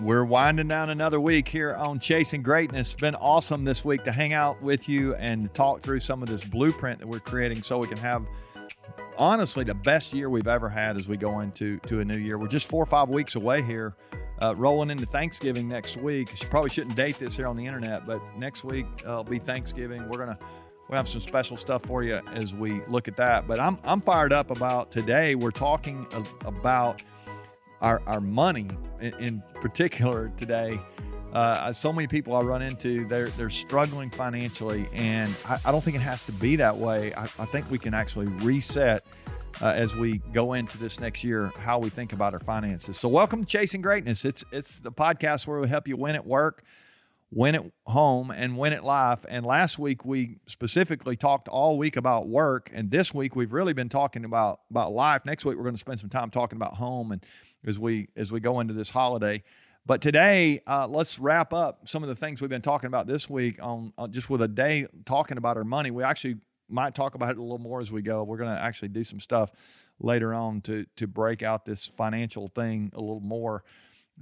We're winding down another week here on Chasing Greatness. It's been awesome this week to hang out with you and talk through some of this blueprint that we're creating so we can have honestly the best year we've ever had as we go into to a new year. We're just four or five weeks away here, uh, rolling into Thanksgiving next week. You probably shouldn't date this here on the internet, but next week uh, will be Thanksgiving. We're gonna we have some special stuff for you as we look at that. But I'm I'm fired up about today. We're talking about our, our money in, in particular today. Uh, so many people I run into, they're, they're struggling financially, and I, I don't think it has to be that way. I, I think we can actually reset uh, as we go into this next year how we think about our finances. So, welcome to Chasing Greatness. It's it's the podcast where we help you win at work, win at home, and win at life. And last week we specifically talked all week about work, and this week we've really been talking about about life. Next week we're going to spend some time talking about home and as we as we go into this holiday. But today, uh, let's wrap up some of the things we've been talking about this week on, on just with a day talking about our money. We actually might talk about it a little more as we go. We're going to actually do some stuff later on to to break out this financial thing a little more,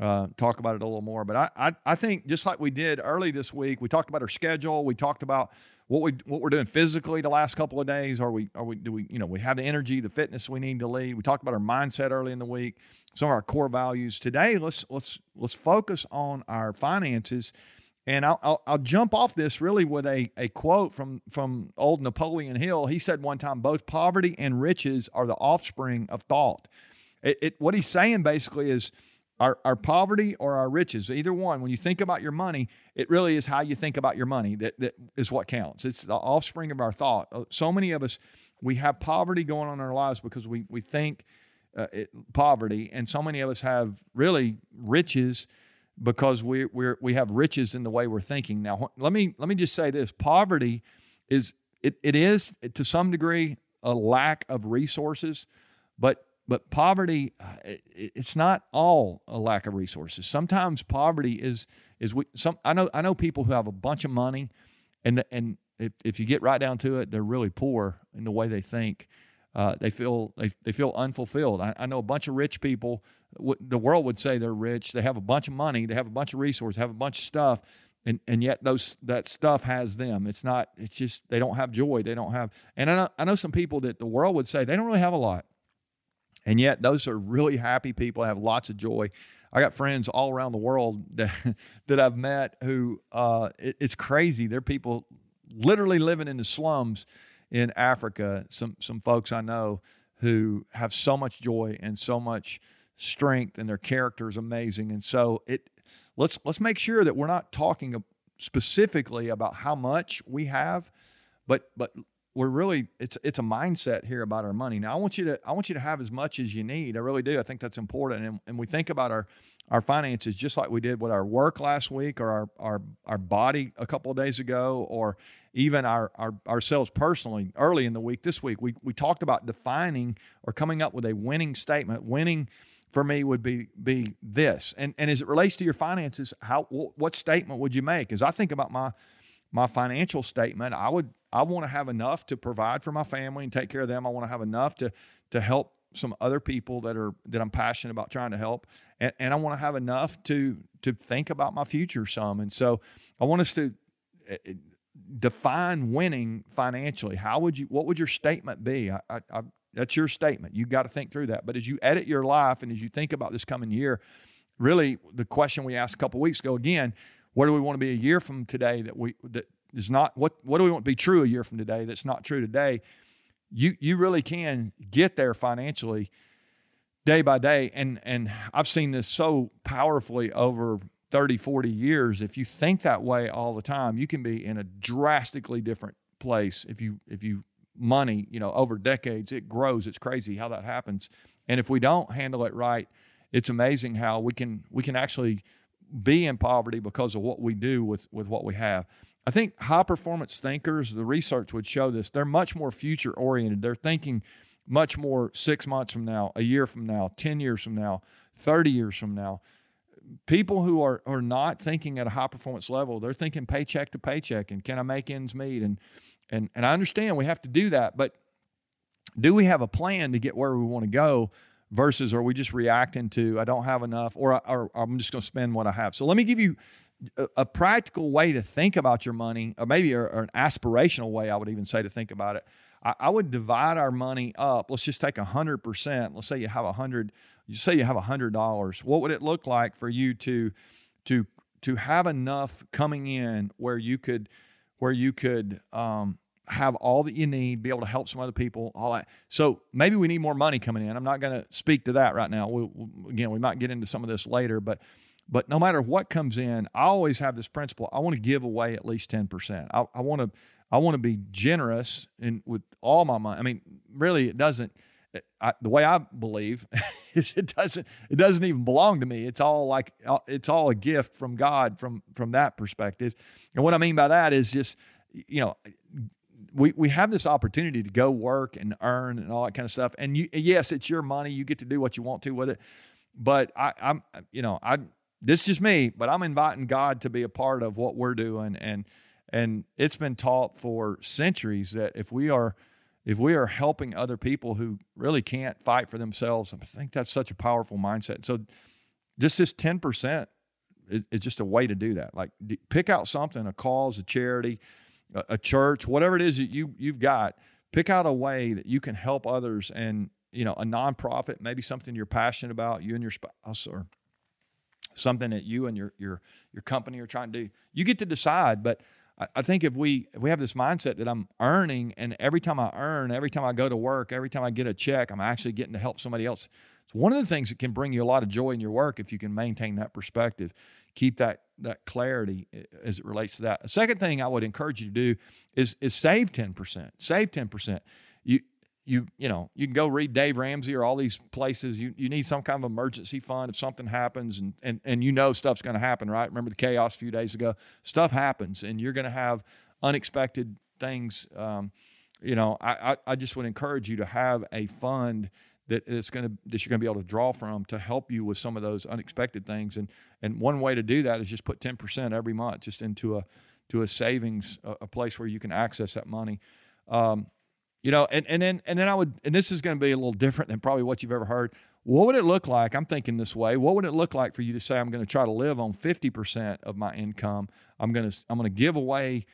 uh, talk about it a little more. But I, I I think just like we did early this week, we talked about our schedule. We talked about what we what we're doing physically the last couple of days. Are we are we do we you know we have the energy, the fitness we need to lead. We talked about our mindset early in the week, some of our core values. Today, let's let's let's focus on our finances. And I'll, I'll, I'll, jump off this really with a, a quote from, from old Napoleon Hill. He said one time, both poverty and riches are the offspring of thought. It, it, what he's saying basically is our, our poverty or our riches, either one, when you think about your money, it really is how you think about your money that, that is what counts. It's the offspring of our thought. Uh, so many of us, we have poverty going on in our lives because we, we think uh, it, poverty, and so many of us have really riches because we we we have riches in the way we're thinking. Now, let me let me just say this: poverty is it, it is to some degree a lack of resources, but but poverty, uh, it's not all a lack of resources. Sometimes poverty is is we some I know I know people who have a bunch of money, and and if if you get right down to it, they're really poor in the way they think. Uh, they feel they, they feel unfulfilled. I, I know a bunch of rich people. W- the world would say they're rich. They have a bunch of money. They have a bunch of resources. Have a bunch of stuff, and and yet those that stuff has them. It's not. It's just they don't have joy. They don't have. And I know I know some people that the world would say they don't really have a lot. And yet, those are really happy people, have lots of joy. I got friends all around the world that, that I've met who uh, it, it's crazy. They're people literally living in the slums in Africa. Some some folks I know who have so much joy and so much strength, and their character is amazing. And so it let's let's make sure that we're not talking specifically about how much we have, but but we're really it's it's a mindset here about our money. Now I want you to I want you to have as much as you need. I really do. I think that's important. And, and we think about our our finances just like we did with our work last week or our our our body a couple of days ago or even our, our ourselves personally early in the week this week we we talked about defining or coming up with a winning statement. Winning for me would be be this. And and as it relates to your finances, how what statement would you make? As I think about my my financial statement, I would I want to have enough to provide for my family and take care of them. I want to have enough to to help some other people that are that I'm passionate about trying to help, and, and I want to have enough to to think about my future some. And so I want us to eh, eh, define winning financially. How would you? What would your statement be? I, I, I, that's your statement. You got to think through that. But as you edit your life and as you think about this coming year, really the question we asked a couple weeks ago again, where do we want to be a year from today that we that is not what what do we want to be true a year from today that's not true today? You you really can get there financially day by day. And and I've seen this so powerfully over 30 40 years. If you think that way all the time you can be in a drastically different place if you if you money you know over decades. It grows. It's crazy how that happens. And if we don't handle it right it's amazing how we can we can actually be in poverty because of what we do with with what we have I think high performance thinkers, the research would show this, they're much more future oriented. They're thinking much more six months from now, a year from now, 10 years from now, 30 years from now. People who are, are not thinking at a high performance level, they're thinking paycheck to paycheck and can I make ends meet? And, and, and I understand we have to do that, but do we have a plan to get where we want to go versus are we just reacting to I don't have enough or, or I'm just going to spend what I have. So let me give you a, practical way to think about your money, or maybe or, or an aspirational way I would even say to think about it. I, I would divide our money up. Let's just take a hundred percent. Let's say you have a hundred. You say you have a hundred dollars. What would it look like for you to to to have enough coming in where you could where you could um, have all that you need, be able to help some other people, all that. So maybe we need more money coming in. I'm not going to speak to that right now. We'll, again, we might get into some of this later, but but no matter what comes in, I always have this principle. I want to give away at least 10%. I, I want to I want to be generous and with all my money. I mean, really, it doesn't. I, the way I believe is it doesn't it doesn't even belong to me. It's all like uh, it's all a gift from God from from that perspective. And what I mean by that is just you know we we have this opportunity to go work and earn and all that kind of stuff. And you yes, it's your money. You get to do what you want to with it. But I, I'm you know I this is just me, but I'm inviting God to be a part of what we're doing and and it's been taught for centuries that if we are if we are helping other people who really can't fight for themselves, I think that's such a powerful mindset. So just this 10% is, is just a way to do that. Like pick out something, a cause, a charity, a, a church, whatever it is that you you've got, pick out a way that you can help others and you know, a nonprofit, maybe something you're passionate about, you and your spouse or oh, something that you and your your your company are trying to do. You get to decide, but I, think if we if we have this mindset that I'm earning, and every time I earn, every time I go to work, every time I get a check, I'm actually getting to help somebody else. It's one of the things that can bring you a lot of joy in your work if you can maintain that perspective, keep that that clarity eh, as it relates to that. A second thing I would encourage you to do is is save ten percent. Save ten percent. You you you know you can go read Dave Ramsey or all these places. You you need some kind of emergency fund if something happens, and and and you know stuff's going to happen, right? Remember the chaos a few days ago. Stuff happens, and you're going to have unexpected things. Um, you know, I, I I just would encourage you to have a fund that is going to that you're going to be able to draw from to help you with some of those unexpected things. And and one way to do that is just put ten percent every month just into a to a savings a, a place where you can access that money. Um, you know, and, and then and then I would and this is going to be a little different than probably what you've ever heard. What would it look like? I'm thinking this way. What would it look like for you to say I'm going to try to live on 50% of my income? I'm going to I'm going to give away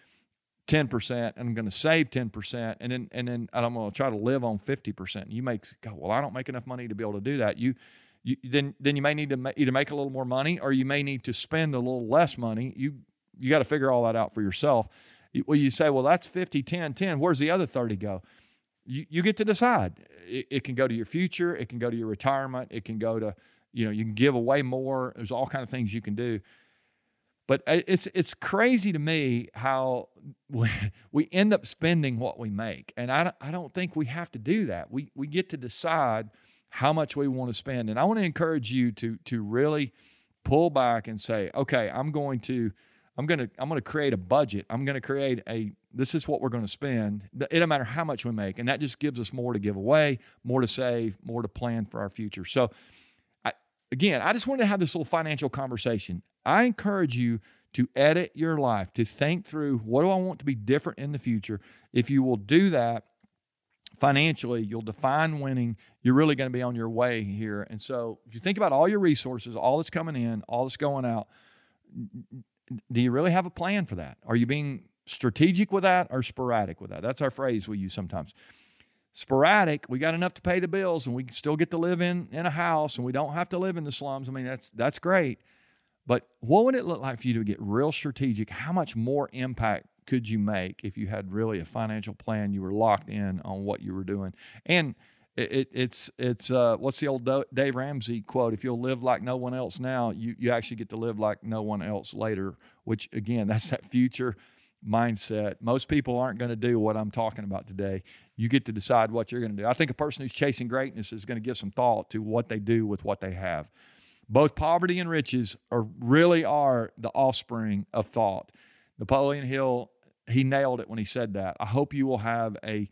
10% and I'm going to save 10% and then and then I'm going to try to live on 50%. You may go, "Well, I don't make enough money to be able to do that." You you, then then you may need to either make a little more money or you may need to spend a little less money. You you got to figure all that out for yourself. Well, you say, well, that's 50, 10, 10. Where's the other 30 go? You, you get to decide. It, it, can go to your future. It can go to your retirement. It can go to, you know, you can give away more. There's all kind of things you can do. But uh, it's it's crazy to me how we, we end up spending what we make, and I I don't think we have to do that. We we get to decide how much we want to spend, and I want to encourage you to to really pull back and say, okay, I'm going to I'm gonna I'm gonna create a budget. I'm gonna create a this is what we're to spend. It doesn't matter how much we make, and that just gives us more to give away, more to save, more to plan for our future. So, I, again, I just wanted to have this little financial conversation. I encourage you to edit your life, to think through what do I want to be different in the future. If you will do that financially, you'll define winning. You're really going to be on your way here. And so, if you think about all your resources, all that's coming in, all that's going out do you really have a plan for that? Are you being strategic with that or sporadic with that? That's our phrase we use sometimes. Sporadic, we got enough to pay the bills and we still get to live in, in a house and we don't have to live in the slums. I mean, that's that's great. But what would it look like for you to get real strategic? How much more impact could you make if you had really a financial plan? You were locked in on what you were doing. And it, it, it's it's uh, what's the old Dave Ramsey quote? If you'll live like no one else now, you you actually get to live like no one else later. Which again, that's that future mindset. Most people aren't going to do what I'm talking about today. You get to decide what you're going to do. I think a person who's chasing greatness is going to give some thought to what they do with what they have. Both poverty and riches are really are the offspring of thought. Napoleon Hill, he nailed it when he said that. I hope you will have a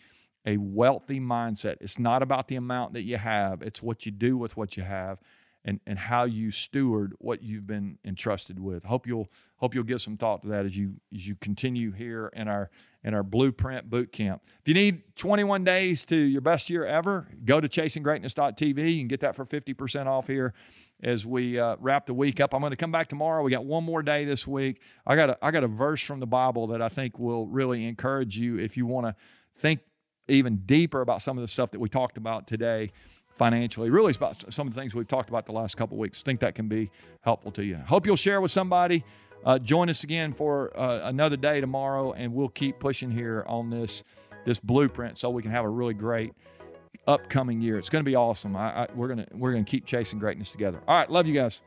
a wealthy mindset. It's not about the amount that you have, it's what you do with what you have. and, and how you steward what you've been entrusted with. Hope you'll hope you'll give some thought to that as you as you continue here in our in our blueprint boot camp. If you need 21 days to your best year ever, go to chasinggreatness.tv. Can get that for 50% off here as we uh, wrap the week up. I'm going to come back tomorrow. We got one more day this week. I got a, I got a verse from the Bible that I think will really encourage you if you want to think even deeper about some of the stuff that we talked about today financially. Really, it's about some of the things we've talked about the last couple weeks. think that can be helpful to you. Hope you'll share with somebody. Uh, join us again for uh, another day tomorrow, and we'll keep pushing here on this this blueprint so we can have a really great upcoming year. It's going to be awesome. I, I, we're gonna we're gonna keep chasing greatness together. All right, love you guys.